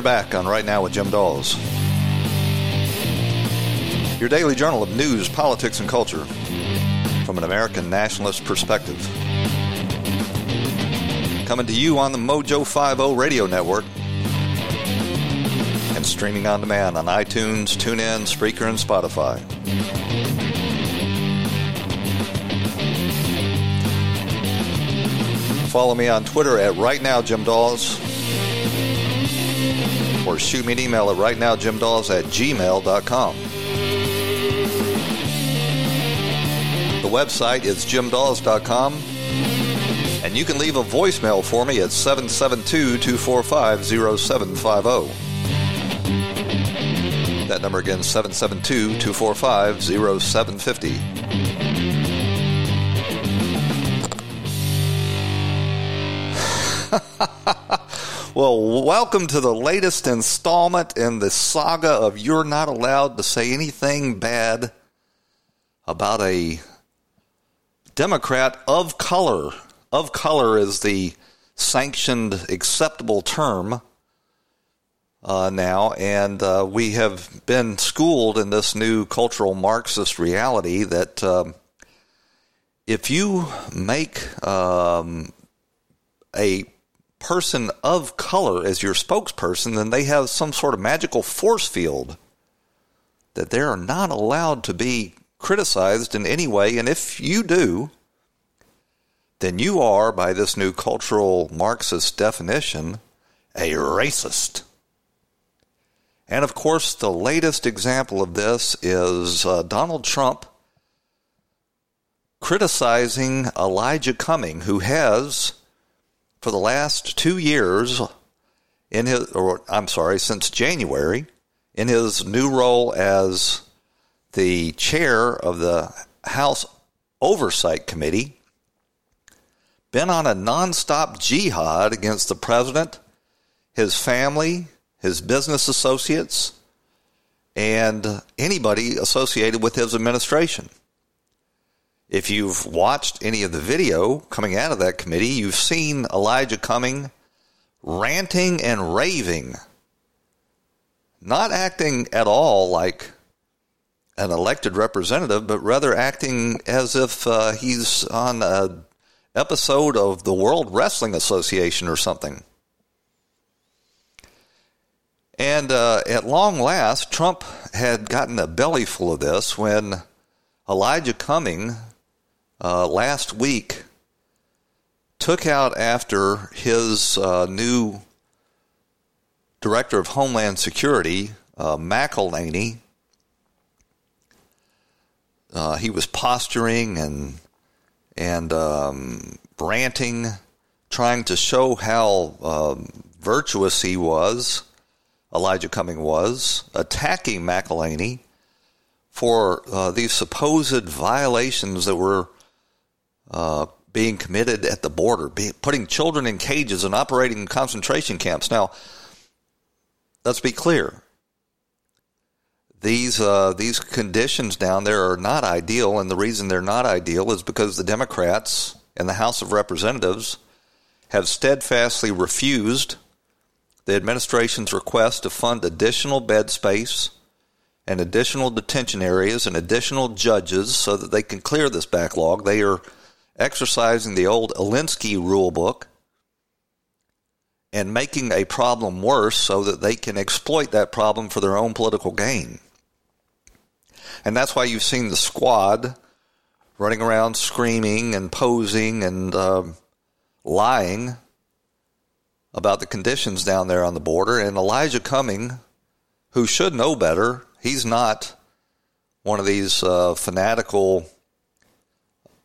you're back on Right Now with Jim Dawes. Your daily journal of news, politics, and culture from an American nationalist perspective. Coming to you on the Mojo 50 radio network and streaming on demand on iTunes, TuneIn, Spreaker, and Spotify. Follow me on Twitter at Right Now Jim Dawes or shoot me an email at rightnowjimdawes at gmail.com. The website is jimdawes.com and you can leave a voicemail for me at 772 245 0750. That number again, 772 245 0750. Well, welcome to the latest installment in the saga of You're Not Allowed to Say Anything Bad about a Democrat of color. Of color is the sanctioned, acceptable term uh, now, and uh, we have been schooled in this new cultural Marxist reality that um, if you make um, a person of color as your spokesperson, then they have some sort of magical force field that they are not allowed to be criticized in any way. And if you do, then you are, by this new cultural Marxist definition, a racist. And of course, the latest example of this is uh, Donald Trump criticizing Elijah Cumming, who has for the last two years in his, or I'm sorry, since January, in his new role as the chair of the House Oversight Committee, been on a nonstop jihad against the president, his family, his business associates, and anybody associated with his administration. If you've watched any of the video coming out of that committee, you've seen Elijah Cumming ranting and raving, not acting at all like an elected representative, but rather acting as if uh, he's on an episode of the World Wrestling Association or something. And uh, at long last, Trump had gotten a belly full of this when Elijah Cumming uh, last week took out after his uh, new director of Homeland Security, uh, McElhaney. Uh, he was posturing and and um, ranting, trying to show how um, virtuous he was. Elijah Cumming was attacking McElhaney for uh, these supposed violations that were uh, being committed at the border, be, putting children in cages and operating concentration camps. Now, let's be clear. These uh, these conditions down there are not ideal, and the reason they're not ideal is because the Democrats in the House of Representatives have steadfastly refused the administration's request to fund additional bed space and additional detention areas and additional judges so that they can clear this backlog. They are exercising the old Alinsky rule book and making a problem worse so that they can exploit that problem for their own political gain. And that's why you've seen the squad running around screaming and posing and uh, lying about the conditions down there on the border. And Elijah Cumming, who should know better, he's not one of these uh, fanatical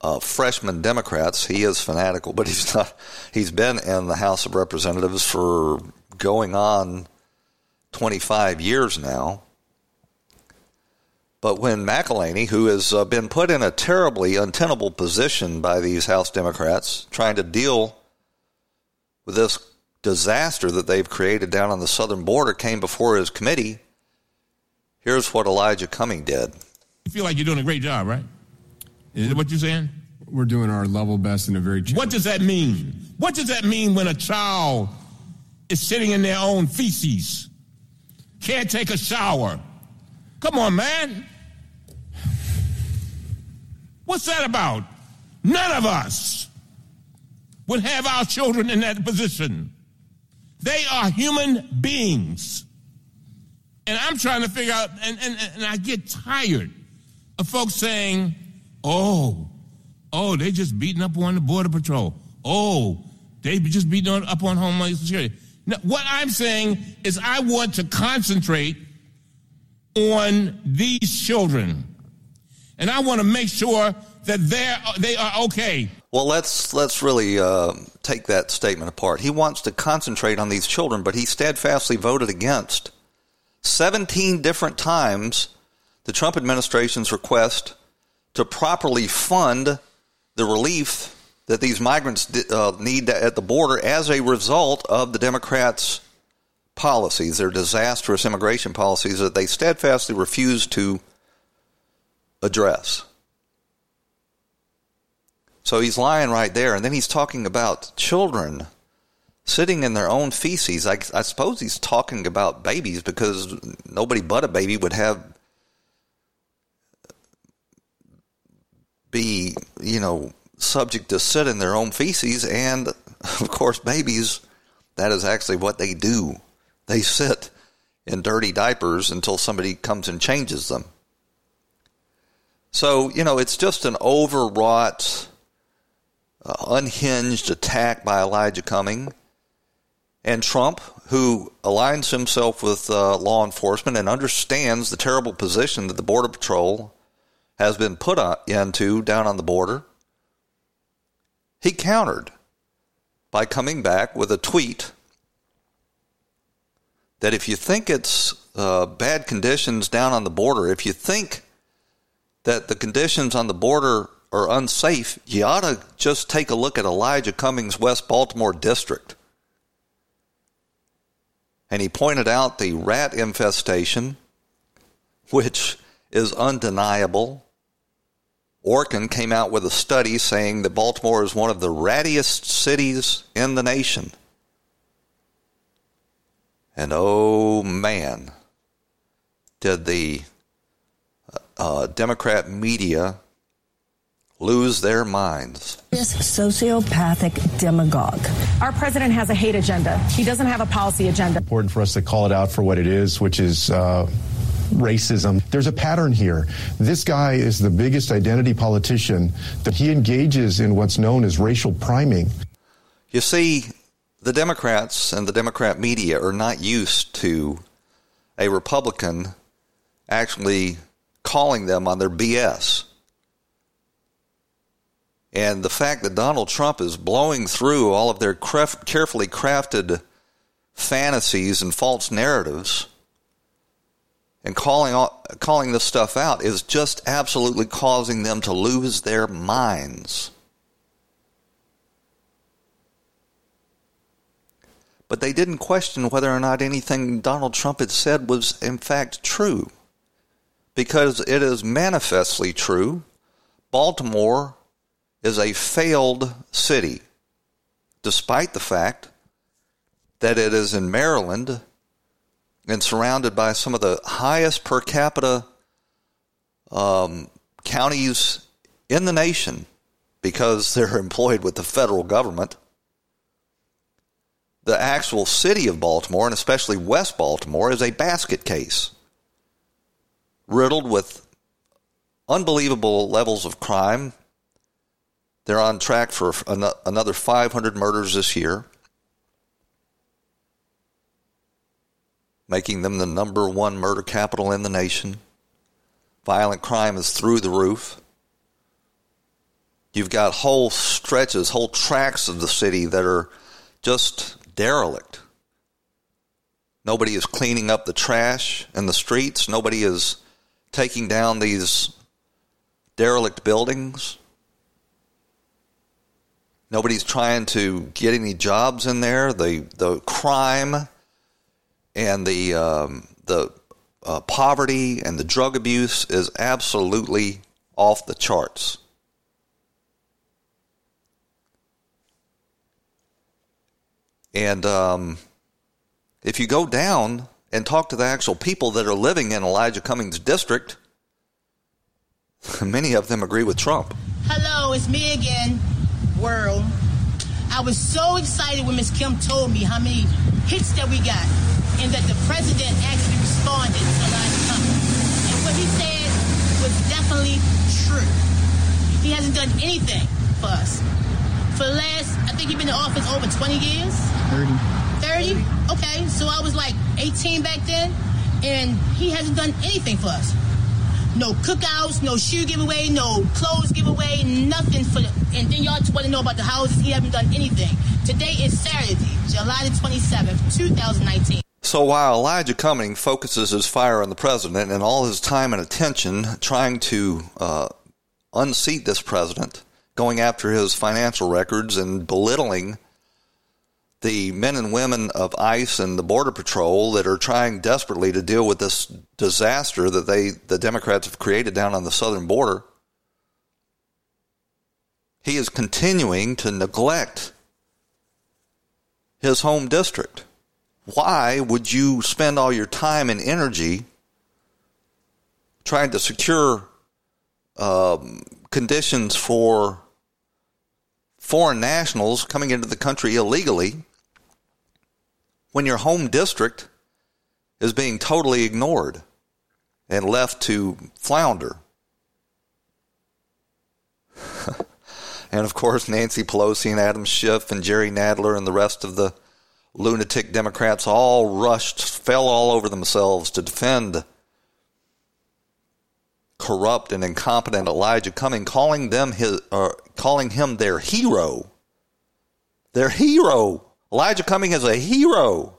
uh, freshman Democrats. He is fanatical, but he's not. He's been in the House of Representatives for going on 25 years now. But when McElhaney, who has uh, been put in a terribly untenable position by these House Democrats, trying to deal with this disaster that they've created down on the southern border, came before his committee, here's what Elijah Cumming did. You feel like you're doing a great job, right? Is that what you're saying? We're doing our level best in a very. What does that mean? What does that mean when a child is sitting in their own feces, can't take a shower. Come on, man. What's that about? None of us would have our children in that position. They are human beings. And I'm trying to figure out, and, and, and I get tired of folks saying, oh, oh, they just beating up on the Border Patrol. Oh, they just beating up on Homeland Security. Now, what I'm saying is I want to concentrate on these children. And I want to make sure that they're, they are okay. Well, let's let's really uh, take that statement apart. He wants to concentrate on these children, but he steadfastly voted against 17 different times the Trump administration's request to properly fund the relief that these migrants uh, need at the border as a result of the Democrats' policies, their disastrous immigration policies that they steadfastly refuse to address. So he's lying right there, and then he's talking about children sitting in their own feces. I, I suppose he's talking about babies because nobody but a baby would have be, you know, subject to sit in their own feces. And of course, babies, that is actually what they do. They sit in dirty diapers until somebody comes and changes them. So, you know, it's just an overwrought uh, unhinged attack by Elijah Cumming. And Trump, who aligns himself with uh, law enforcement and understands the terrible position that the Border Patrol has been put on, into down on the border, he countered by coming back with a tweet that if you think it's uh, bad conditions down on the border, if you think that the conditions on the border are unsafe, you ought to just take a look at Elijah Cummings' West Baltimore district. And he pointed out the rat infestation, which is undeniable. Orkin came out with a study saying that Baltimore is one of the rattiest cities in the nation. And oh man, did the uh, Democrat media lose their minds. This sociopathic demagogue. Our president has a hate agenda. He doesn't have a policy agenda. Important for us to call it out for what it is, which is. Uh, racism. There's a pattern here. This guy is the biggest identity politician that he engages in what's known as racial priming. You see, the Democrats and the Democrat media are not used to a Republican actually calling them on their BS. And the fact that Donald Trump is blowing through all of their carefully crafted fantasies and false narratives and calling calling this stuff out is just absolutely causing them to lose their minds. But they didn't question whether or not anything Donald Trump had said was in fact true. Because it is manifestly true. Baltimore is a failed city, despite the fact that it is in Maryland and surrounded by some of the highest per capita um, counties in the nation because they're employed with the federal government. The actual city of Baltimore, and especially West Baltimore, is a basket case riddled with unbelievable levels of crime they're on track for another 500 murders this year, making them the number one murder capital in the nation. Violent crime is through the roof. You've got whole stretches, whole tracts of the city that are just derelict. Nobody is cleaning up the trash in the streets. Nobody is taking down these derelict buildings. Nobody's trying to get any jobs in there. The the crime and the um, the uh, poverty and the drug abuse is absolutely off the charts. And um, if you go down and talk to the actual people that are living in Elijah Cummings' district, many of them agree with Trump. Hello, it's me again, world. I was so excited when Miss Kim told me how many hits that we got and that the president actually responded to Elijah Cummings. And what he said was definitely true. He hasn't done anything for us. For the last, I think he's been in office over 20 years? 30. 30? Okay, so I was like 18 back then, and he hasn't done anything for us. No cookouts, no shoe giveaway, no clothes giveaway, nothing for the, and then y'all just want to know about the houses. He hasn't done anything. Today is Saturday, July the 27th, 2019. So while Elijah Cummings focuses his fire on the president and all his time and attention trying to uh, unseat this president, going after his financial records and belittling the men and women of ICE and the Border Patrol that are trying desperately to deal with this disaster that they the Democrats have created down on the southern border. He is continuing to neglect his home district. Why would you spend all your time and energy trying to secure um, conditions for foreign nationals coming into the country illegally when your home district is being totally ignored and left to flounder. and of course, Nancy Pelosi and Adam Schiff and Jerry Nadler and the rest of the lunatic Democrats all rushed, fell all over themselves to defend corrupt and incompetent Elijah Cummings, calling them his, uh, calling him their hero. Their hero. Elijah Cummings is a hero.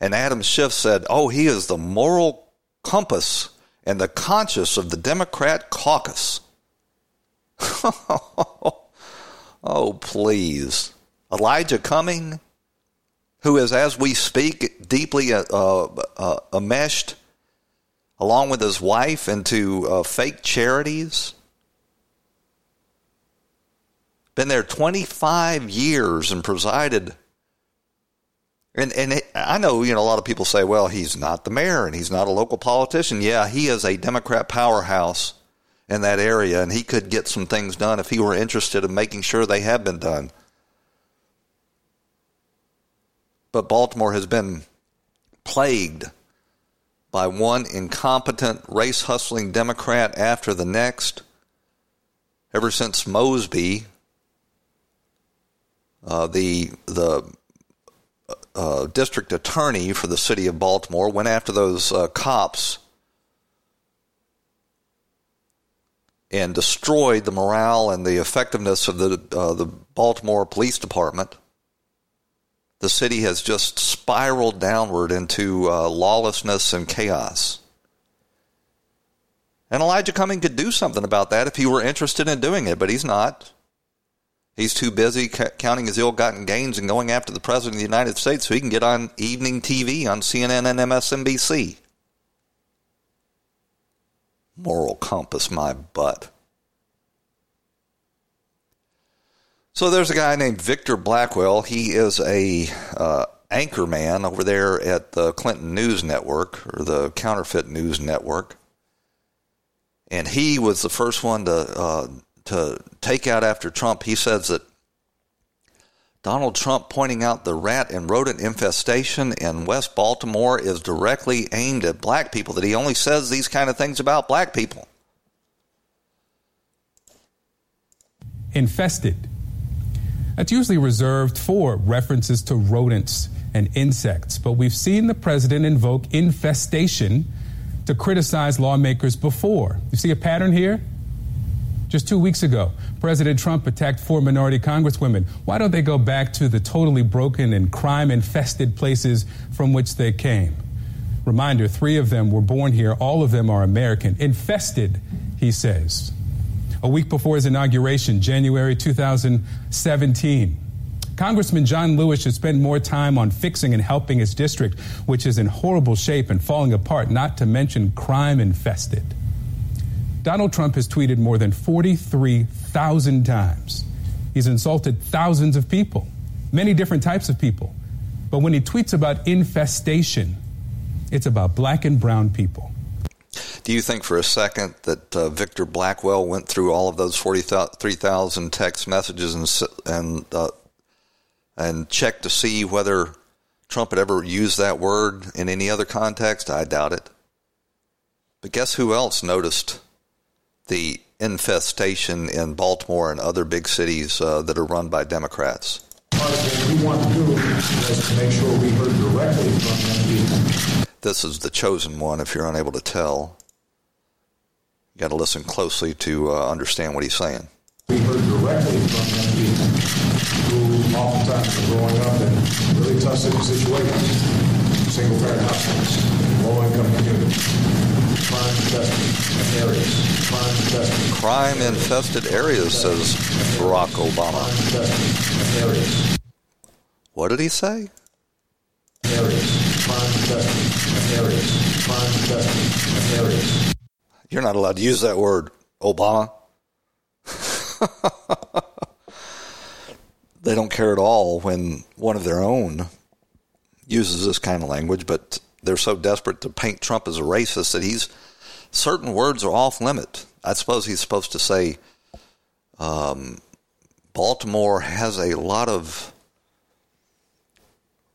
And Adam Schiff said, "Oh, he is the moral compass and the conscience of the Democrat caucus." oh, please. Elijah Cummings, who is, as we speak, deeply uh, uh, enmeshed along with his wife into uh, fake charities. Been there 25 years and presided. And and it, I know you know a lot of people say, well, he's not the mayor and he's not a local politician. Yeah, he is a Democrat powerhouse in that area, and he could get some things done if he were interested in making sure they have been done. But Baltimore has been plagued by one incompetent, race hustling Democrat after the next. Ever since Mosby, uh, the the uh, district attorney for the city of Baltimore went after those uh, cops and destroyed the morale and the effectiveness of the uh, the Baltimore Police Department the city has just spiraled downward into uh, lawlessness and chaos. And Elijah Cummings could do something about that if he were interested in doing it, but he's not. He's too busy counting his ill gotten gains and going after the President of the United States so he can get on evening TV on CNN and MSNBC. Moral compass, my butt. So there's a guy named Victor Blackwell. He is a uh, anchor man over there at the Clinton News Network or the Counterfeit News Network, and he was the first one to uh, to take out after Trump. He says that Donald Trump pointing out the rat and rodent infestation in West Baltimore is directly aimed at black people. That he only says these kind of things about black people. Infested that's usually reserved for references to rodents and insects. But we've seen the president invoke infestation to criticize lawmakers before. You see a pattern here? Just two weeks ago, President Trump attacked four minority congresswomen. Why don't they go back to the totally broken and crime infested places from which they came? Reminder three of them were born here, all of them are American. Infested, he says a week before his inauguration, January 2017. Congressman John Lewis should spend more time on fixing and helping his district, which is in horrible shape and falling apart, not to mention crime infested. Donald Trump has tweeted more than 43,000 times. He's insulted thousands of people, many different types of people. But when he tweets about infestation, it's about black and brown people. Do you think for a second that uh, Victor Blackwell went through all of those 43,000 text messages and and uh, and checked to see whether Trump had ever used that word in any other context? I doubt it. But guess who else noticed the infestation in Baltimore and other big cities uh, that are run by Democrats? We want to do is to make sure we heard directly from them. This is the chosen one, if you're unable to tell. You got to listen closely to uh, understand what he's saying. We heard directly from them people who oftentimes are growing up in really tough situations, single parent households, low income communities crime infested areas. Crime infested. Crime infested areas, says Barack Obama. Areas. What did he say? Areas. Crime infested areas. Crime infested areas. You're not allowed to use that word, Obama. they don't care at all when one of their own uses this kind of language, but they're so desperate to paint Trump as a racist that he's certain words are off limit. I suppose he's supposed to say um, Baltimore has a lot of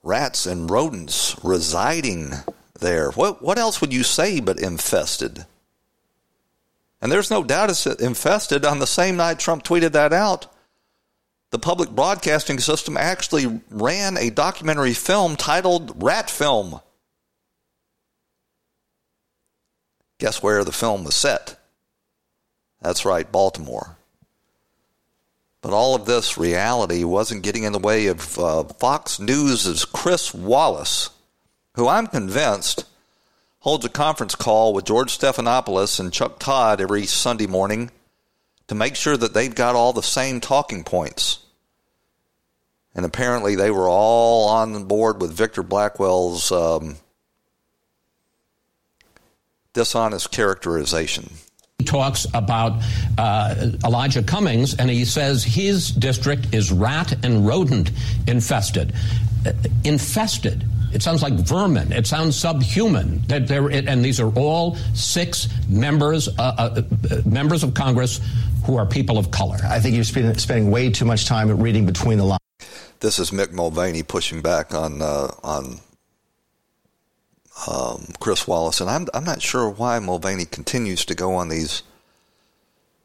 rats and rodents residing there. What what else would you say but infested? And there's no doubt it's infested. On the same night Trump tweeted that out, the public broadcasting system actually ran a documentary film titled Rat Film. Guess where the film was set? That's right, Baltimore. But all of this reality wasn't getting in the way of uh, Fox News' Chris Wallace, who I'm convinced holds a conference call with George Stephanopoulos and Chuck Todd every Sunday morning to make sure that they've got all the same talking points. And apparently, they were all on board with Victor Blackwell's um, dishonest characterization. He talks about uh, Elijah Cummings, and he says his district is rat and rodent infested. Uh, infested. It sounds like vermin. It sounds subhuman. That there, and these are all six members, uh, uh, uh, members of Congress who are people of color. I think you're spending, spending way too much time reading between the lines. This is Mick Mulvaney pushing back on uh, on um, Chris Wallace, and I'm I'm not sure why Mulvaney continues to go on these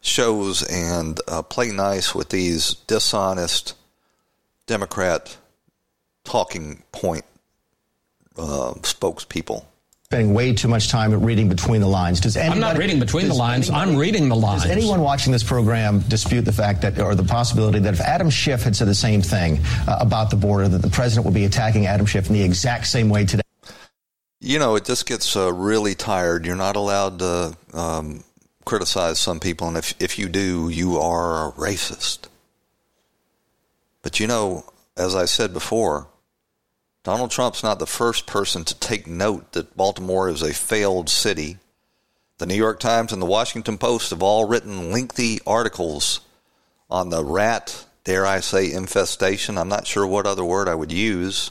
shows and uh, play nice with these dishonest Democrat talking point uh, spokespeople. Spending way too much time reading between the lines. Does anybody, I'm not reading between the lines. Anybody, I'm reading the lines. Does anyone watching this program dispute the fact that, or the possibility that if Adam Schiff had said the same thing uh, about the border, that the president would be attacking Adam Schiff in the exact same way today? you know, it just gets uh, really tired. You're not allowed to um, criticize some people, and if if you do, you are a racist. But you know, as I said before, Donald Trump's not the first person to take note that Baltimore is a failed city. The New York Times and the Washington Post have all written lengthy articles on the rat, dare I say, infestation. I'm not sure what other word I would use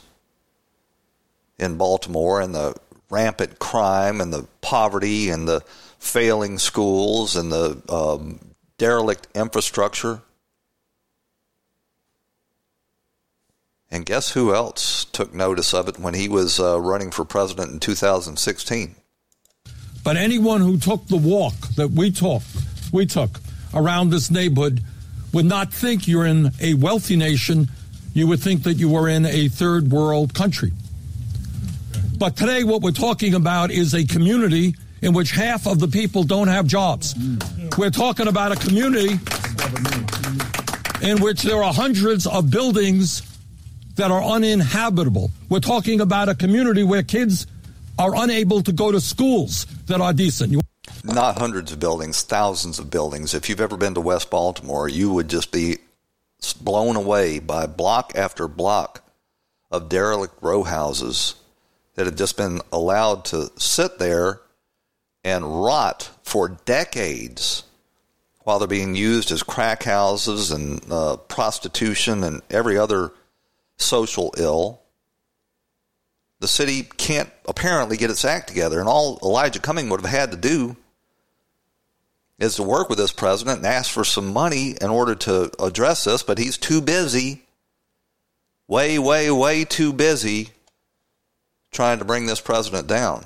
in Baltimore and the rampant crime and the poverty and the failing schools and the um, derelict infrastructure. And guess who else took notice of it when he was uh, running for president in 2016? But anyone who took the walk that we took, we took around this neighborhood would not think you're in a wealthy nation. You would think that you were in a third world country. But today, what we're talking about is a community in which half of the people don't have jobs. We're talking about a community in which there are hundreds of buildings that are uninhabitable. We're talking about a community where kids are unable to go to schools that are decent. You- Not hundreds of buildings, thousands of buildings. If you've ever been to West Baltimore, you would just be blown away by block after block of derelict row houses that had just been allowed to sit there and rot for decades while they're being used as crack houses and uh, prostitution and every other social ill. the city can't apparently get its act together. And all Elijah Cumming would have had to do is to work with this president and ask for some money in order to address this, but he's too busy, way, way, way too busy trying to bring this president down.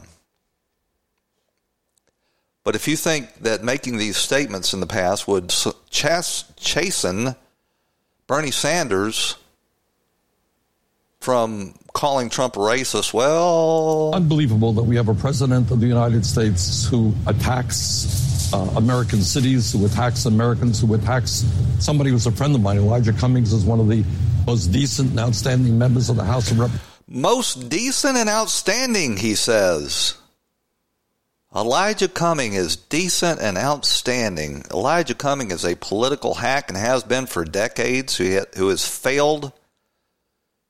But if you think that making these statements in the past would chasten Bernie Sanders from calling Trump racist, well. Unbelievable that we have a president of the United States who attacks uh, American cities, who attacks Americans, who attacks somebody who's a friend of mine. Elijah Cummings is one of the most decent and outstanding members of the House of Representatives. Most decent and outstanding, he says. Elijah Cumming is decent and outstanding. Elijah Cumming is a political hack and has been for decades who, who has failed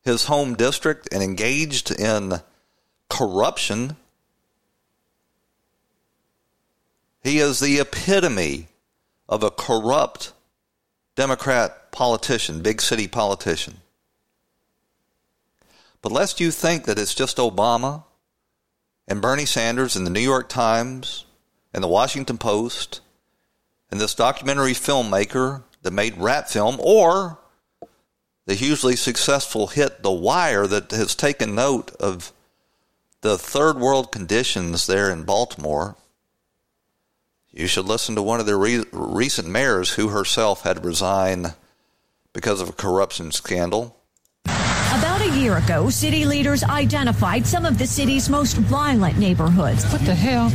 his home district and engaged in corruption. He is the epitome of a corrupt Democrat politician, big city politician. But lest you think that it's just Obama and Bernie Sanders and the New York Times and the Washington Post and this documentary filmmaker that made Rat Film or the hugely successful hit The Wire that has taken note of the third world conditions there in Baltimore. You should listen to one of the re- recent mayors who herself had resigned because of a corruption scandal. About a year ago, city leaders identified some of the city's most violent neighborhoods. What the hell?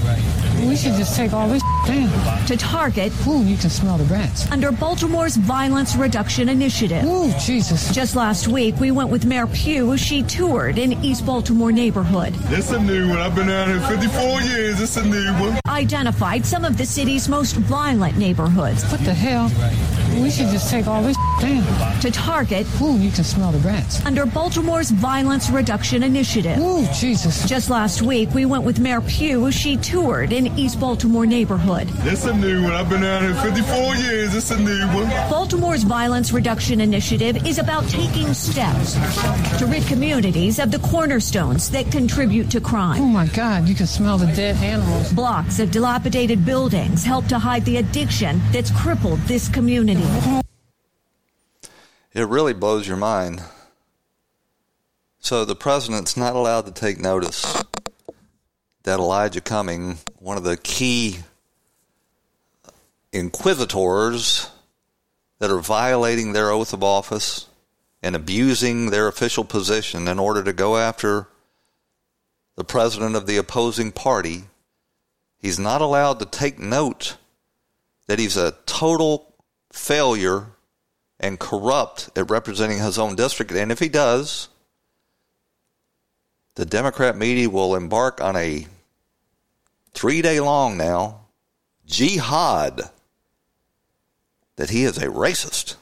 We should just take all this down. To target. Ooh, you can smell the rats. Under Baltimore's Violence Reduction Initiative. Ooh, Jesus. Just last week, we went with Mayor Pugh as she toured an East Baltimore neighborhood. It's a new one. I've been out here 54 years. It's a new one. Identified some of the city's most violent neighborhoods. What the hell? We should just take all this down. To target. Ooh, you can smell the rats. Under Baltimore's Violence Reduction Initiative. Oh, Jesus. Just last week, we went with Mayor Pugh as she toured an East Baltimore neighborhood. It's a new one. I've been out here 54 years. It's a new one. Baltimore's Violence Reduction Initiative is about taking steps to rid communities of the cornerstones that contribute to crime. Oh my God, you can smell the dead animals. Blocks of dilapidated buildings help to hide the addiction that's crippled this community. It really blows your mind. So the president's not allowed to take notice that Elijah Cumming, one of the key inquisitors that are violating their oath of office and abusing their official position in order to go after the president of the opposing party, he's not allowed to take note that he's a total failure and corrupt at representing his own district. And if he does, the Democrat media will embark on a three day long now jihad that he is a racist,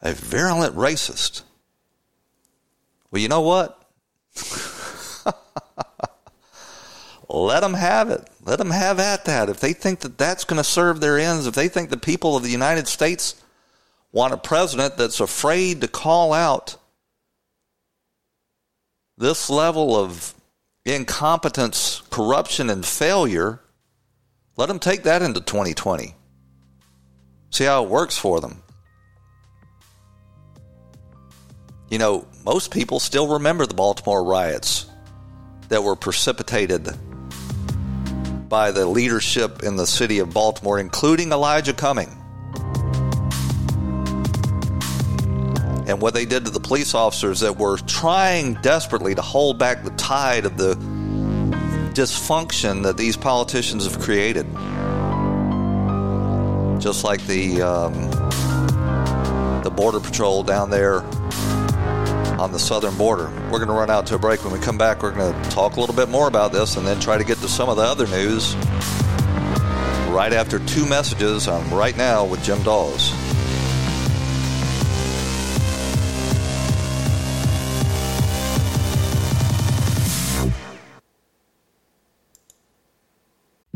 a virulent racist. Well, you know what? Let them have it. Let them have at that. If they think that that's going to serve their ends, if they think the people of the United States want a president that's afraid to call out this level of incompetence, corruption, and failure, let them take that into 2020. See how it works for them. You know, most people still remember the Baltimore riots that were precipitated by the leadership in the city of Baltimore, including Elijah Cumming. And what they did to the police officers that were trying desperately to hold back the tide of the dysfunction that these politicians have created. Just like the um, the border patrol down there on the southern border. We're going to run out to a break. When we come back, we're going to talk a little bit more about this and then try to get to some of the other news right after two messages on Right Now with Jim Dawes.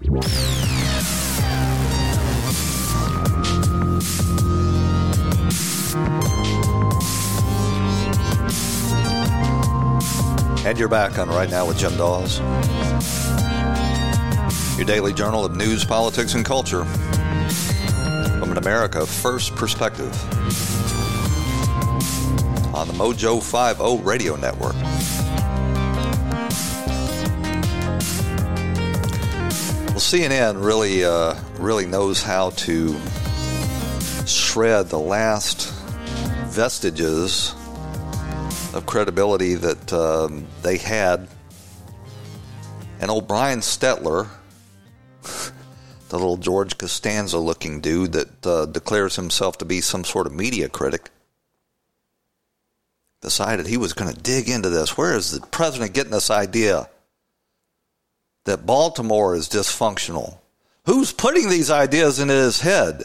And you're back on Right Now with Jim Dawes. Your daily journal of news, politics, and culture from an America First perspective on the Mojo 50 radio network. CNN really, uh, really knows how to shred the last vestiges of credibility that um, they had. And old Brian Stetler, the little George Costanza looking dude that uh, declares himself to be some sort of media critic, decided he was going to dig into this. Where is the president getting this idea that Baltimore is dysfunctional? Who's putting these ideas into his head?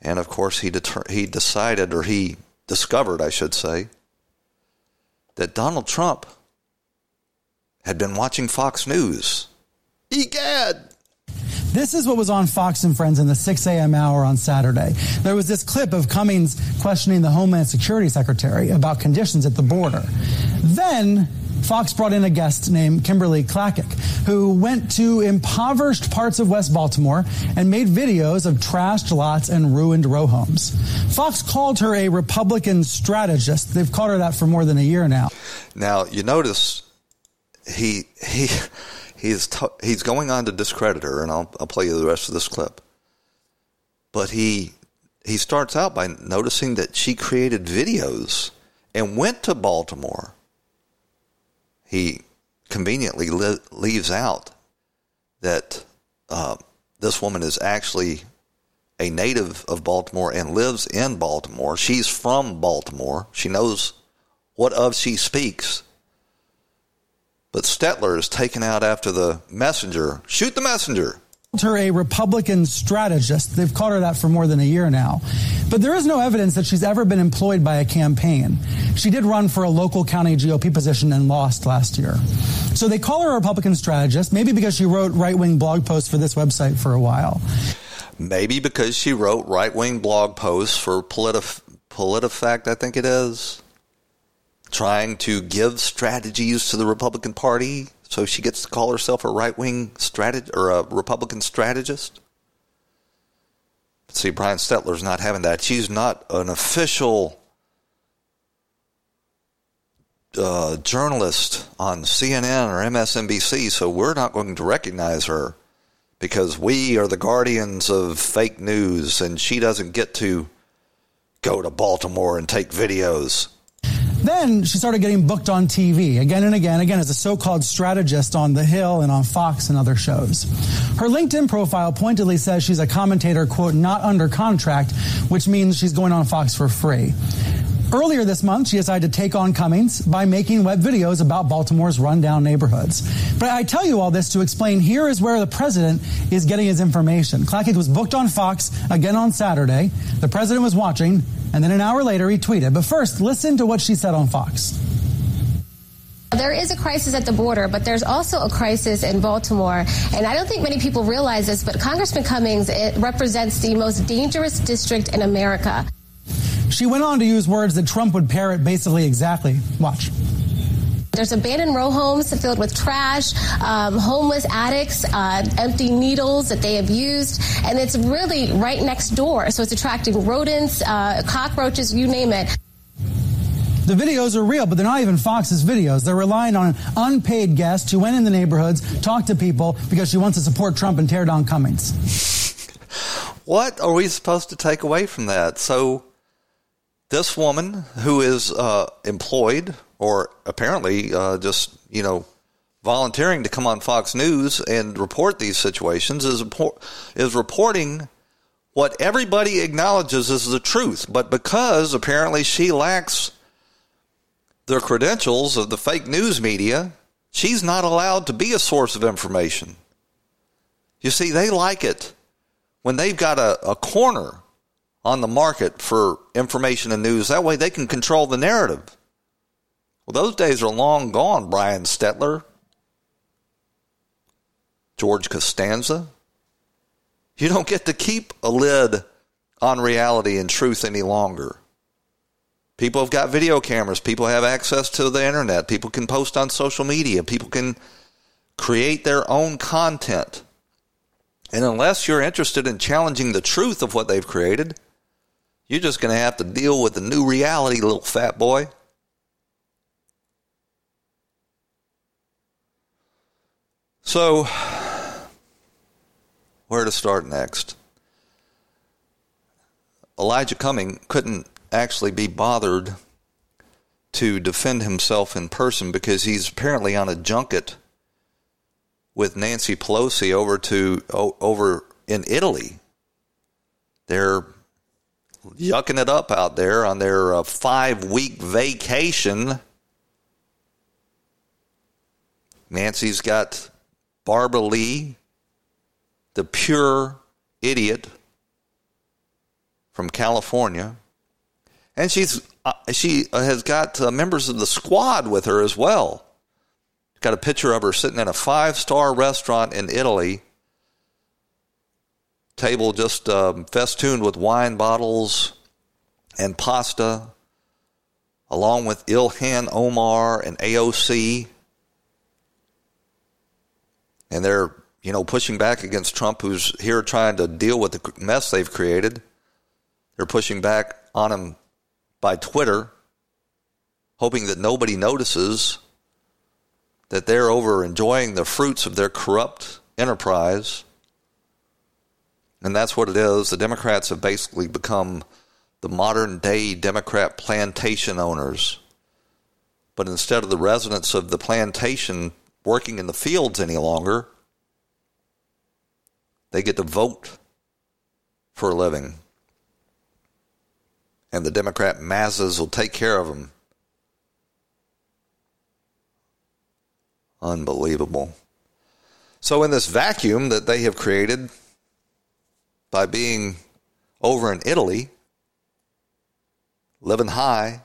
And of course, he deter- he decided, or he discovered, I should say, that Donald Trump had been watching Fox News. Egad! This is what was on Fox and Friends in the 6 a.m. hour on Saturday. There was this clip of Cummings questioning the Homeland Security Secretary about conditions at the border. Then Fox brought in a guest named Kimberly Klacik, who went to impoverished parts of West Baltimore and made videos of trashed lots and ruined row homes. Fox called her a Republican strategist. They've called her that for more than a year now. Now you notice he he he's t- he's going on to discredit her, and I'll I'll play you the rest of this clip. But he he starts out by noticing that she created videos and went to Baltimore he conveniently li- leaves out that uh, this woman is actually a native of Baltimore and lives in Baltimore. She's from Baltimore. She knows what of she speaks. But Stetler is taken out after the messenger. Shoot the messenger her a Republican strategist. They've called her that for more than a year now. But there is no evidence that she's ever been employed by a campaign. She did run for a local county GOP position and lost last year. So they call her a Republican strategist, maybe because she wrote right wing blog posts for this website for a while. Maybe because she wrote right wing blog posts for Politif- PolitiFact, I think it is, trying to give strategies to the Republican Party so she gets to call herself a right wing strategist or a Republican strategist. See, Brian Stetler's not having that. She's not an official uh, journalist on CNN or MSNBC, so we're not going to recognize her because we are the guardians of fake news, and she doesn't get to go to Baltimore and take videos. Then she started getting booked on TV again and again, again as a so-called strategist on The Hill and on Fox and other shows. Her LinkedIn profile pointedly says she's a commentator, quote, not under contract, which means she's going on Fox for free. Earlier this month, she decided to take on Cummings by making web videos about Baltimore's rundown neighborhoods. But I tell you all this to explain here is where the president is getting his information. Klacik was booked on Fox again on Saturday. The president was watching, and then an hour later he tweeted. But first, listen to what she said on Fox. There is a crisis at the border, but there's also a crisis in Baltimore. And I don't think many people realize this, but Congressman Cummings represents the most dangerous district in America. She went on to use words that Trump would parrot basically exactly. Watch. There's abandoned row homes filled with trash, um, homeless addicts, uh, empty needles that they have used, and it's really right next door. So it's attracting rodents, uh, cockroaches, you name it. The videos are real, but they're not even Fox's videos. They're relying on an unpaid guest who went in the neighborhoods, talked to people because she wants to support Trump and tear down Cummings. What are we supposed to take away from that? So, this woman who is uh, employed or apparently uh, just, you know, volunteering to come on Fox News and report these situations is, is reporting what everybody acknowledges is the truth. But because apparently she lacks the credentials of the fake news media, she's not allowed to be a source of information. You see, they like it when they've got a, a corner on the market for information and news. That way they can control the narrative. Well, those days are long gone, Brian Stelter, George Costanza. You don't get to keep a lid on reality and truth any longer. People have got video cameras. People have access to the internet. People can post on social media. People can create their own content. And unless you're interested in challenging the truth of what they've created, you're just going to have to deal with the new reality, little fat boy. So, where to start next? Elijah Cumming couldn't actually be bothered to defend himself in person because he's apparently on a junket with Nancy Pelosi over to over in Italy. They're yucking it up out there on their uh, five week vacation. Nancy's got Barbara Lee, the pure idiot from California, and she's uh, she has got uh, members of the squad with her as well. Got a picture of her sitting in a five star restaurant in Italy. Table just um, festooned with wine bottles and pasta, along with Ilhan Omar and AOC. And they're, you know, pushing back against Trump, who's here trying to deal with the mess they've created. They're pushing back on him by Twitter, hoping that nobody notices that they're over enjoying the fruits of their corrupt enterprise. And that's what it is. The Democrats have basically become the modern day Democrat plantation owners. But instead of the residents of the plantation working in the fields any longer, they get to vote for a living. And the Democrat masses will take care of them. Unbelievable. So, in this vacuum that they have created by being over in Italy, living high,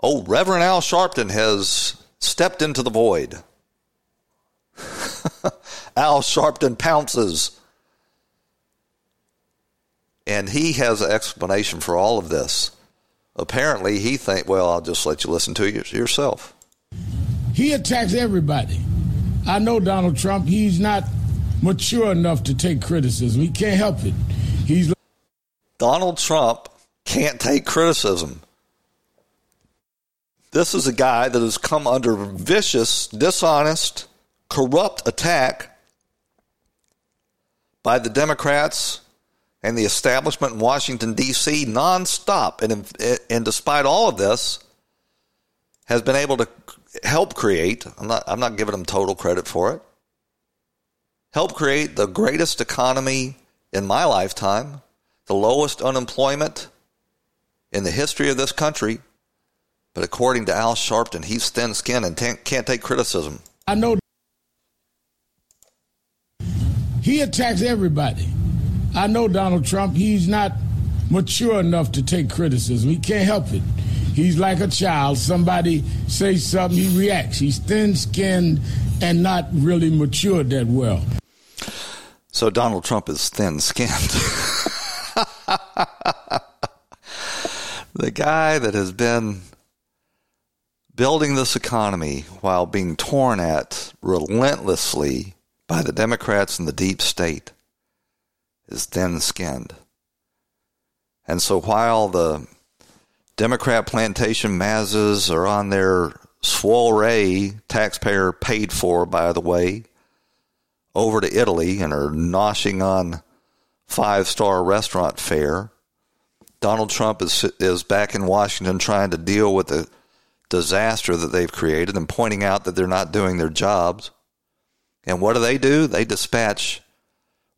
old Reverend Al Sharpton has stepped into the void. Al Sharpton pounces. And he has an explanation for all of this. Apparently, he think, well, I'll just let you listen to it yourself. He attacks everybody. I know Donald Trump. He's not mature enough to take criticism. He can't help it. He's Donald Trump can't take criticism. This is a guy that has come under vicious, dishonest, corrupt attack by the Democrats and the establishment in Washington, D.C. nonstop. And, and despite all of this, has been able to help create, I'm not, I'm not giving him total credit for it, help create the greatest economy in my lifetime, the lowest unemployment in the history of this country. But according to Al Sharpton, he's thin skinned and can't take criticism. I know he attacks everybody. I know Donald Trump. He's not mature enough to take criticism. He can't help it. He's like a child. Somebody says something, he reacts. He's thin skinned and not really matured that well. So Donald Trump is thin skinned. the guy that has been building this economy while being torn at relentlessly by the Democrats and the deep state is thin skinned. And so while the Democrat plantation mazes are on their soiree, taxpayer paid for, by the way, over to Italy and are noshing on five star restaurant fare. Donald Trump is is back in Washington trying to deal with the disaster that they've created and pointing out that they're not doing their jobs. And what do they do? They dispatch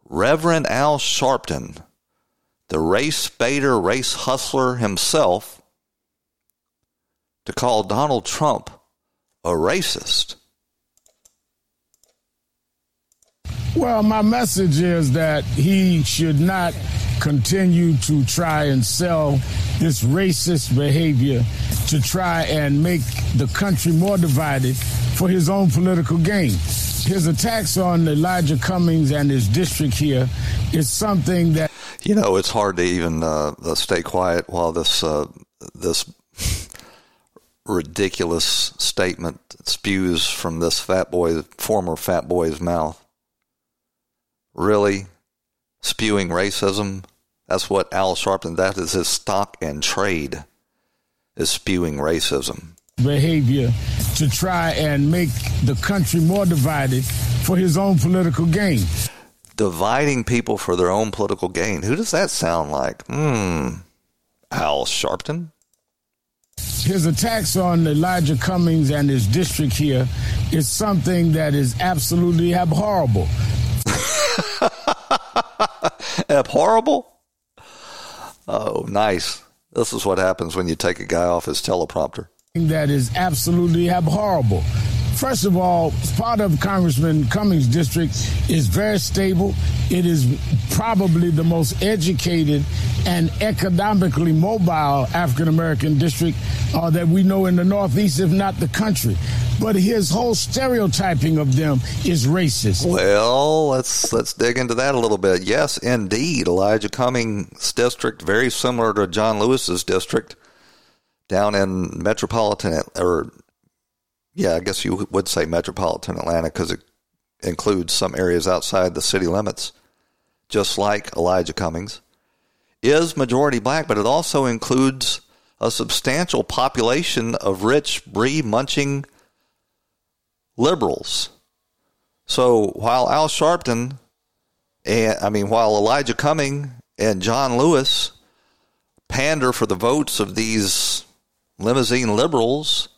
Reverend Al Sharpton, the race baiter, race hustler himself, to call Donald Trump a racist. Well, my message is that he should not continue to try and sell this racist behavior to try and make the country more divided for his own political gain. His attacks on Elijah Cummings and his district here is something that you know it's hard to even uh, stay quiet while this uh, this ridiculous statement spews from this fat boy, former fat boy's mouth. Really? Spewing racism? That's what Al Sharpton, that is his stock and trade, is spewing racism. Behavior to try and make the country more divided for his own political gain. Dividing people for their own political gain. Who does that sound like? Hmm. Al Sharpton? His attacks on Elijah Cummings and his district here is something that is absolutely abhorrible. abhorrible? Oh, nice. This is what happens when you take a guy off his teleprompter. That is absolutely abhorrible. First of all, part of Congressman Cummings' district is very stable. It is probably the most educated and economically mobile African American district uh, that we know in the Northeast, if not the country. But his whole stereotyping of them is racist. Well, let's let's dig into that a little bit. Yes, indeed, Elijah Cummings' district very similar to John Lewis's district down in metropolitan or yeah, I guess you would say metropolitan Atlanta because it includes some areas outside the city limits, just like Elijah Cummings, is majority black, but it also includes a substantial population of rich, brie munching liberals. So while Al Sharpton, and I mean, while Elijah Cumming and John Lewis pander for the votes of these limousine liberals,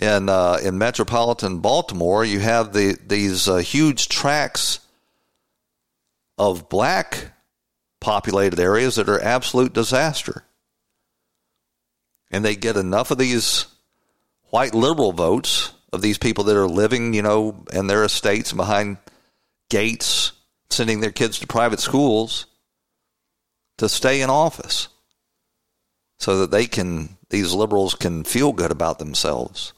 in uh, in metropolitan Baltimore, you have the these uh, huge tracts of black populated areas that are absolute disaster, and they get enough of these white liberal votes of these people that are living, you know, in their estates behind gates, sending their kids to private schools to stay in office so that they can these liberals can feel good about themselves.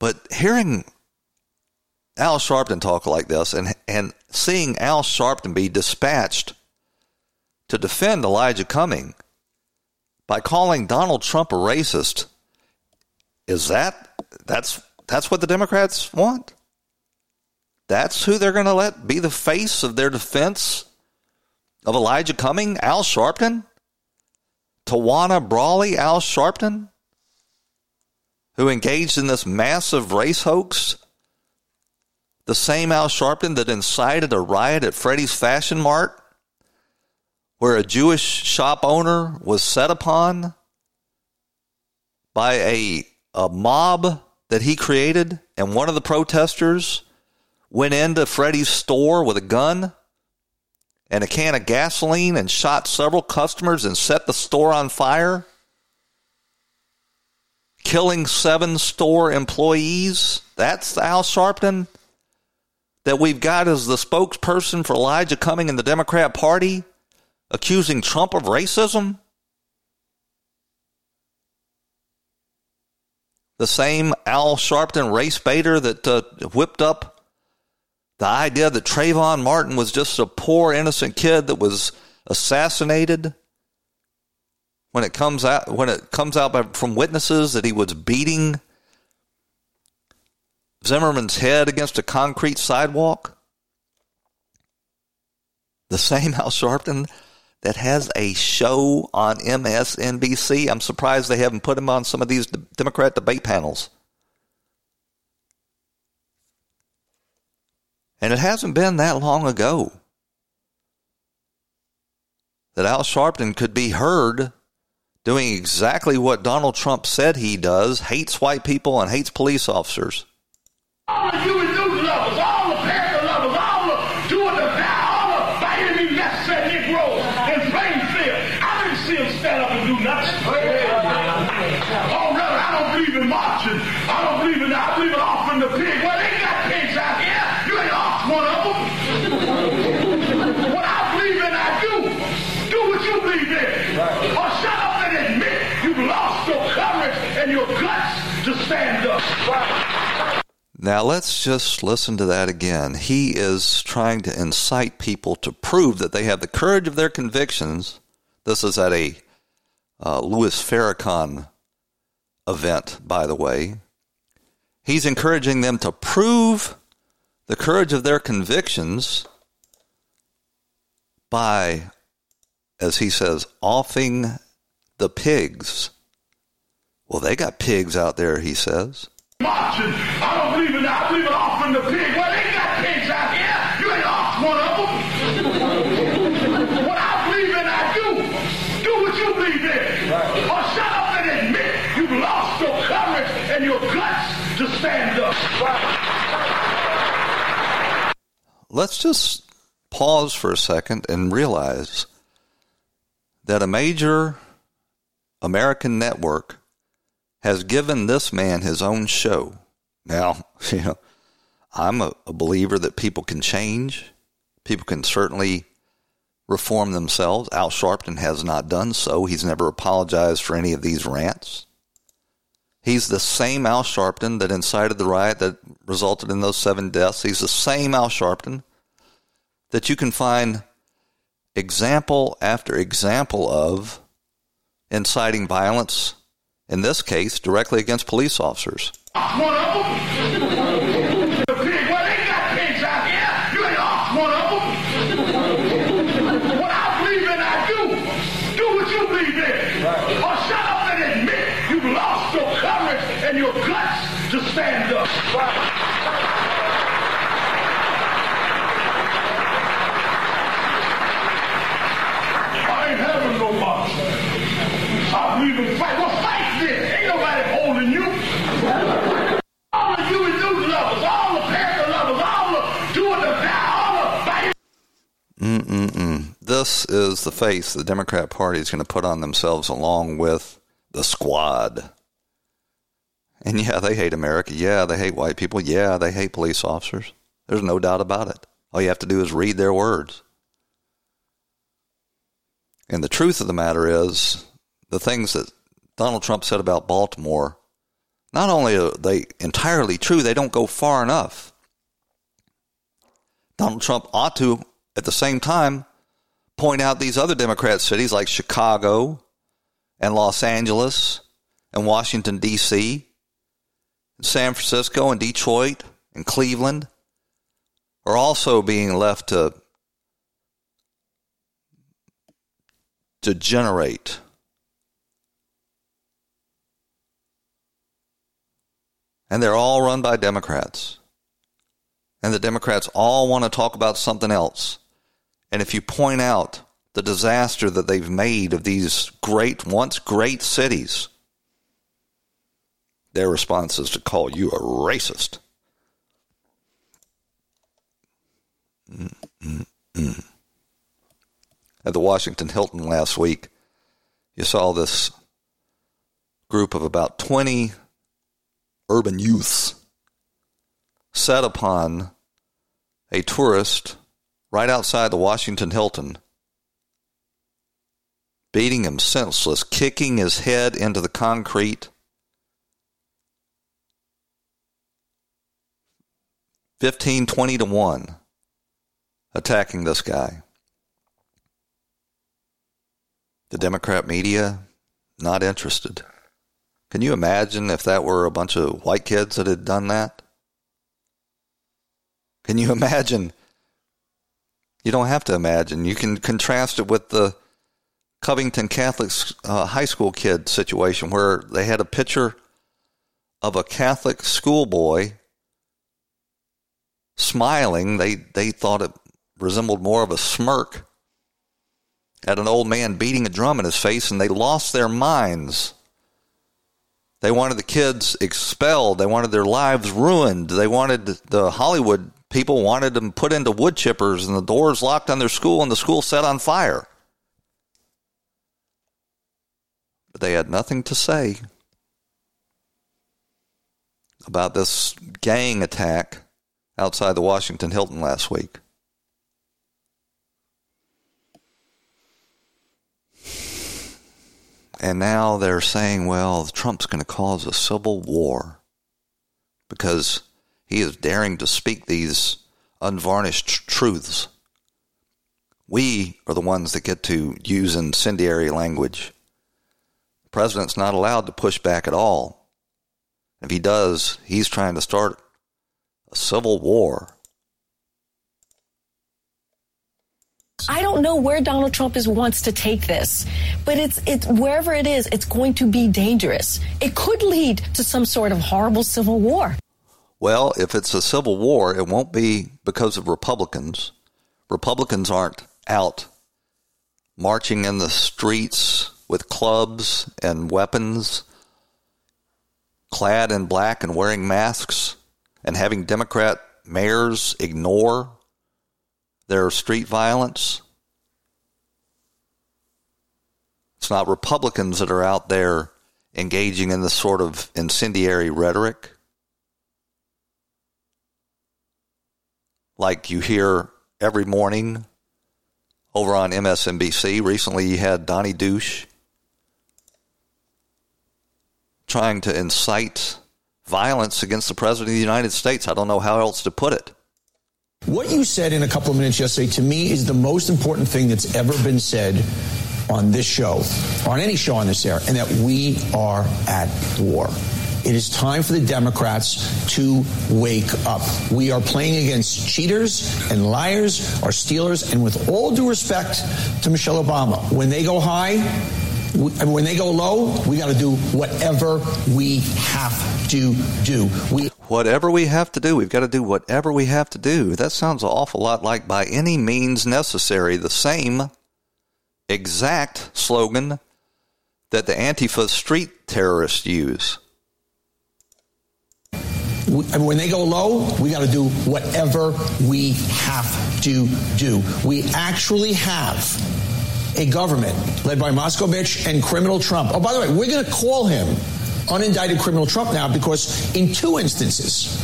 But hearing Al Sharpton talk like this and, and seeing Al Sharpton be dispatched to defend Elijah Cumming by calling Donald Trump a racist, is that that's that's what the Democrats want? That's who they're going to let be the face of their defense of Elijah Cumming, Al Sharpton? Tawana Brawley, Al Sharpton? Who engaged in this massive race hoax? The same Al Sharpton that incited a riot at Freddy's Fashion Mart, where a Jewish shop owner was set upon by a, a mob that he created, and one of the protesters went into Freddy's store with a gun and a can of gasoline and shot several customers and set the store on fire killing seven store employees. That's Al Sharpton that we've got as the spokesperson for Elijah Cumming in the Democrat Party, accusing Trump of racism. The same Al Sharpton race baiter that uh, whipped up the idea that Trayvon Martin was just a poor, innocent kid that was assassinated when it comes out when it comes out from witnesses that he was beating Zimmerman's head against a concrete sidewalk? The same Al Sharpton that has a show on MSNBC. I'm surprised they haven't put him on some of these Democrat debate panels. And it hasn't been that long ago that Al Sharpton could be heard doing exactly what Donald Trump said he does hates white people and hates police officers. Oh, All Now let's just listen to that again. He is trying to incite people to prove that they have the courage of their convictions. This is at a uh, Louis Farrakhan event, by the way. He's encouraging them to prove the courage of their convictions by, as he says, offing the pigs. Well, they got pigs out there, he says. Let's just pause for a second and realize that a major American network has given this man his own show. Now, you know, I'm a, a, believer that people can change. People can certainly reform themselves. Al Sharpton has not done so. He's never apologized for any of these rants. He's the same Al Sharpton that incited the riot that resulted in those seven deaths. He's the same Al Sharpton that you can find example after example of inciting violence in this case, directly against police officers. Mm-mm-mm. This is the face the Democrat Party is going to put on themselves along with the squad. And yeah, they hate America. Yeah, they hate white people. Yeah, they hate police officers. There's no doubt about it. All you have to do is read their words. And the truth of the matter is, the things that Donald Trump said about Baltimore, not only are they entirely true, they don't go far enough. Donald Trump ought to, at the same time, point out these other Democrat cities like Chicago and Los Angeles and Washington, D.C., and San Francisco and Detroit and Cleveland are also being left to degenerate. And they're all run by Democrats. And the Democrats all want to talk about something else. And if you point out the disaster that they've made of these great, once great cities, their response is to call you a racist. Mm-mm-mm. At the Washington Hilton last week, you saw this group of about 20 urban youths set upon a tourist right outside the Washington Hilton, beating him senseless, kicking his head into the concrete. Fifteen, twenty to one, attacking this guy. The Democrat media, not interested. Can you imagine if that were a bunch of white kids that had done that? Can you imagine? You don't have to imagine. You can contrast it with the Covington Catholic uh, high school kid situation where they had a picture of a Catholic schoolboy smiling. They they thought it resembled more of a smirk at an old man beating a drum in his face, and they lost their minds. They wanted the kids expelled. They wanted their lives ruined. They wanted the Hollywood people wanted them put into wood chippers and the doors locked on their school and the school set on fire. But they had nothing to say about this gang attack outside the Washington Hilton last week. And now they're saying, well, Trump's going to cause a civil war because he is daring to speak these unvarnished truths. We are the ones that get to use incendiary language. The president's not allowed to push back at all. If he does, he's trying to start a civil war. I don't know where Donald Trump is wants to take this, but it's it's wherever it is, it's going to be dangerous. It could lead to some sort of horrible civil war. Well, if it's a civil war, it won't be because of Republicans. Republicans aren't out marching in the streets with clubs and weapons, clad in black and wearing masks, and having Democrat mayors ignore their street violence. It's not Republicans that are out there engaging in this sort of incendiary rhetoric. Like you hear every morning over on MSNBC. Recently, you had Donnie Douche trying to incite violence against the President of the United States. I don't know how else to put it. What you said in a couple of minutes yesterday to me is the most important thing that's ever been said on this show, on any show on this air, and that we are at war. It is time for the Democrats to wake up. We are playing against cheaters and liars or stealers, and with all due respect to Michelle Obama, when they go high, when they go low, we got to do whatever we have to do. We whatever we have to do, we've got to do whatever we have to do. That sounds an awful lot like by any means necessary, the same exact slogan that the Antifa street terrorists use. When they go low, we got to do whatever we have to do. We actually have a government led by Moscow Mitch and criminal Trump. Oh, by the way, we're going to call him unindicted criminal Trump now because in two instances,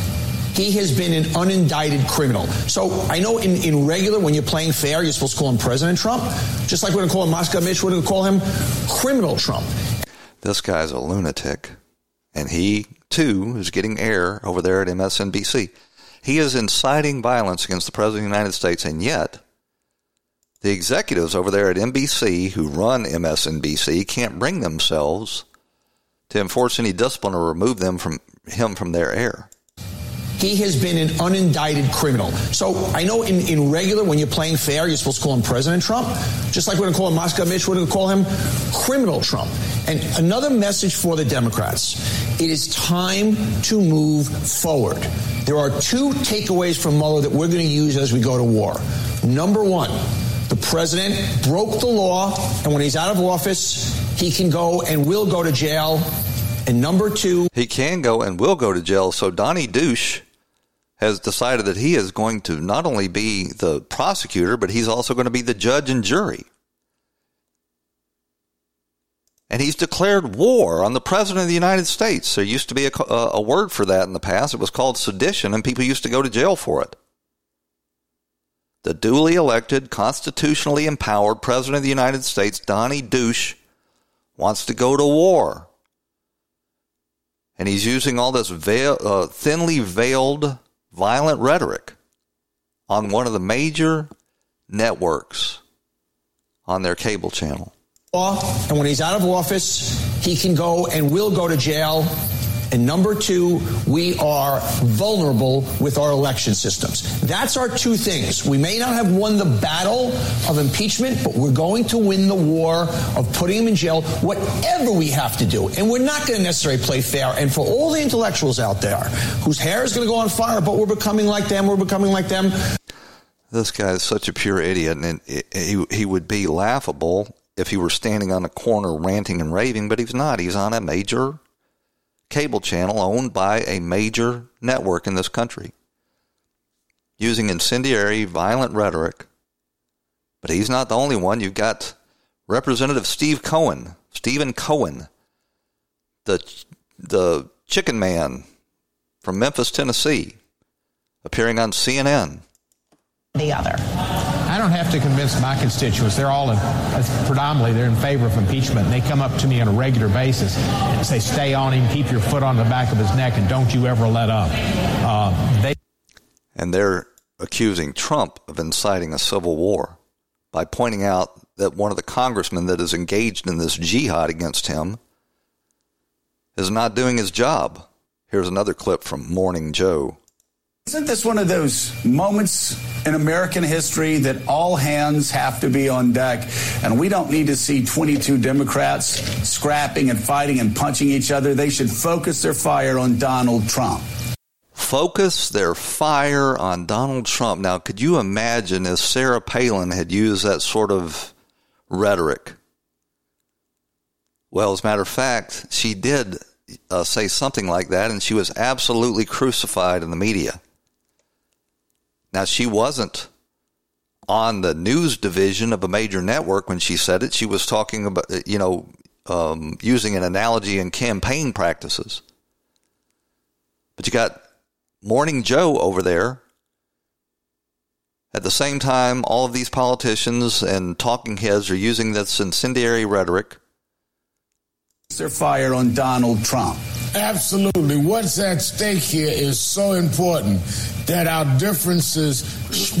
he has been an unindicted criminal. So I know in, in regular, when you're playing fair, you're supposed to call him President Trump. Just like we're going to call him Moscow Mitch, we're going to call him criminal Trump. This guy's a lunatic. And he, too, is getting air over there at MSNBC. He is inciting violence against the President of the United States, and yet the executives over there at NBC who run MSNBC can't bring themselves to enforce any discipline or remove them from him from their air. He has been an unindicted criminal. So I know in, in regular, when you're playing fair, you're supposed to call him President Trump. Just like we're going to call him Moscow Mitch, we're going to call him criminal Trump. And another message for the Democrats. It is time to move forward. There are two takeaways from Mueller that we're going to use as we go to war. Number one, the president broke the law, and when he's out of office, he can go and will go to jail. And number two, he can go and will go to jail. So Donnie Douche has decided that he is going to not only be the prosecutor, but he's also going to be the judge and jury. And he's declared war on the President of the United States. There used to be a, a, word for that in the past. It was called sedition, and people used to go to jail for it the duly elected, constitutionally empowered President of the United States, Donnie Douche, wants to go to war. And he's using all this veil, uh, thinly veiled, violent rhetoric on one of the major networks on their cable channel. And when he's out of office, he can go and will go to jail. And number two, we are vulnerable with our election systems. That's our two things. We may not have won the battle of impeachment, but we're going to win the war of putting him in jail, whatever we have to do. And we're not going to necessarily play fair. And for all the intellectuals out there whose hair is going to go on fire, but we're becoming like them, we're becoming like them. This guy is such a pure idiot, and he he would be laughable if he were standing on a corner ranting and raving, but he's not. He's on a major cable channel owned by a major network in this country, using incendiary, violent rhetoric. But he's not the only one. You've got Representative Steve Cohen, Stephen Cohen, the the Chicken Man from Memphis, Tennessee, appearing on CNN. The other. I don't have to convince my constituents. They're all in, predominantly they're in favor of impeachment. And they come up to me on a regular basis and say, "Stay on him, keep your foot on the back of his neck, and don't you ever let up." Uh, they and they're accusing Trump of inciting a civil war by pointing out that one of the congressmen that is engaged in this jihad against him is not doing his job. Here's another clip from Morning Joe. Isn't this one of those moments in American history that all hands have to be on deck? And we don't need to see 22 Democrats scrapping and fighting and punching each other. They should focus their fire on Donald Trump. Focus their fire on Donald Trump. Now, could you imagine if Sarah Palin had used that sort of rhetoric? Well, as a matter of fact, she did uh, say something like that, and she was absolutely crucified in the media. Now, she wasn't on the news division of a major network when she said it. She was talking about, you know, um, using an analogy in campaign practices. But you got Morning Joe over there. At the same time, all of these politicians and talking heads are using this incendiary rhetoric. Their fire on Donald Trump. Absolutely. What's at stake here is so important that our differences,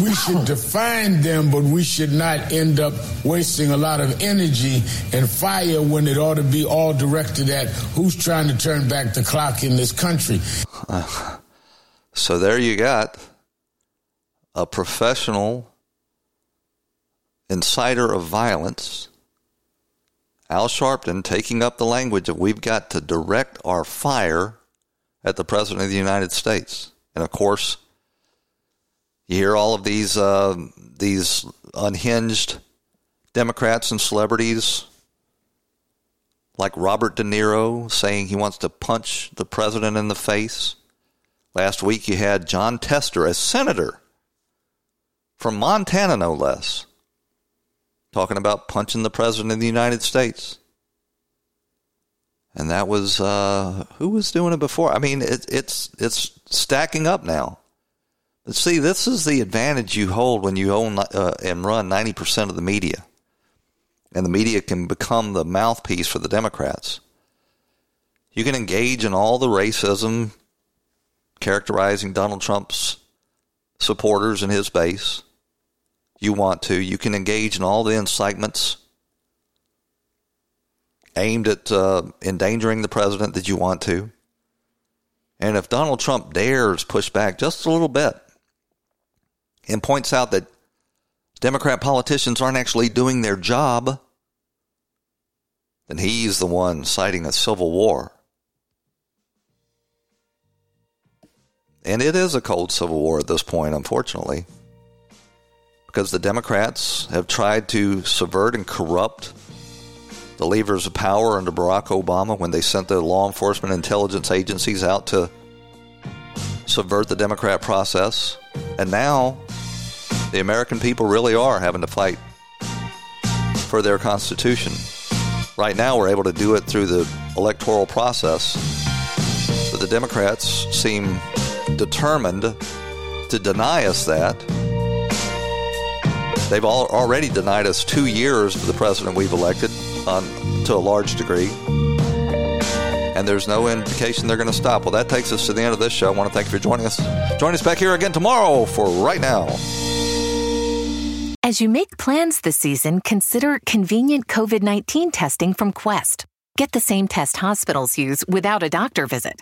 we should define them, but we should not end up wasting a lot of energy and fire when it ought to be all directed at who's trying to turn back the clock in this country. So there you got a professional inciter of violence Al Sharpton taking up the language of we've got to direct our fire at the President of the United States. And of course, you hear all of these uh, these unhinged Democrats and celebrities like Robert De Niro saying he wants to punch the president in the face. Last week you had Jon Tester, a senator from Montana, no less, talking about punching the president of the United States. And that was uh, who was doing it before? I mean, it, it's it's stacking up now. But see, this is the advantage you hold when you own uh, and run ninety percent of the media, and the media can become the mouthpiece for the Democrats. You can engage in all the racism characterizing Donald Trump's supporters and his base you want to. You can engage in all the incitements aimed at uh, endangering the president that you want to. And if Donald Trump dares push back just a little bit and points out that Democrat politicians aren't actually doing their job, then he's the one citing a civil war. And it is a cold civil war at this point, unfortunately because the Democrats have tried to subvert and corrupt the levers of power under Barack Obama when they sent the law enforcement intelligence agencies out to subvert the Democrat process. And now the American people really are having to fight for their Constitution. Right now, we're able to do it through the electoral process, but the Democrats seem determined to deny us that They've all already denied us two years of the president we've elected on, to a large degree. And there's no indication they're going to stop. Well, that takes us to the end of this show. I want to thank you for joining us. Join us back here again tomorrow for Right Now. As you make plans this season, consider convenient COVID 19 testing from Quest. Get the same test hospitals use without a doctor visit.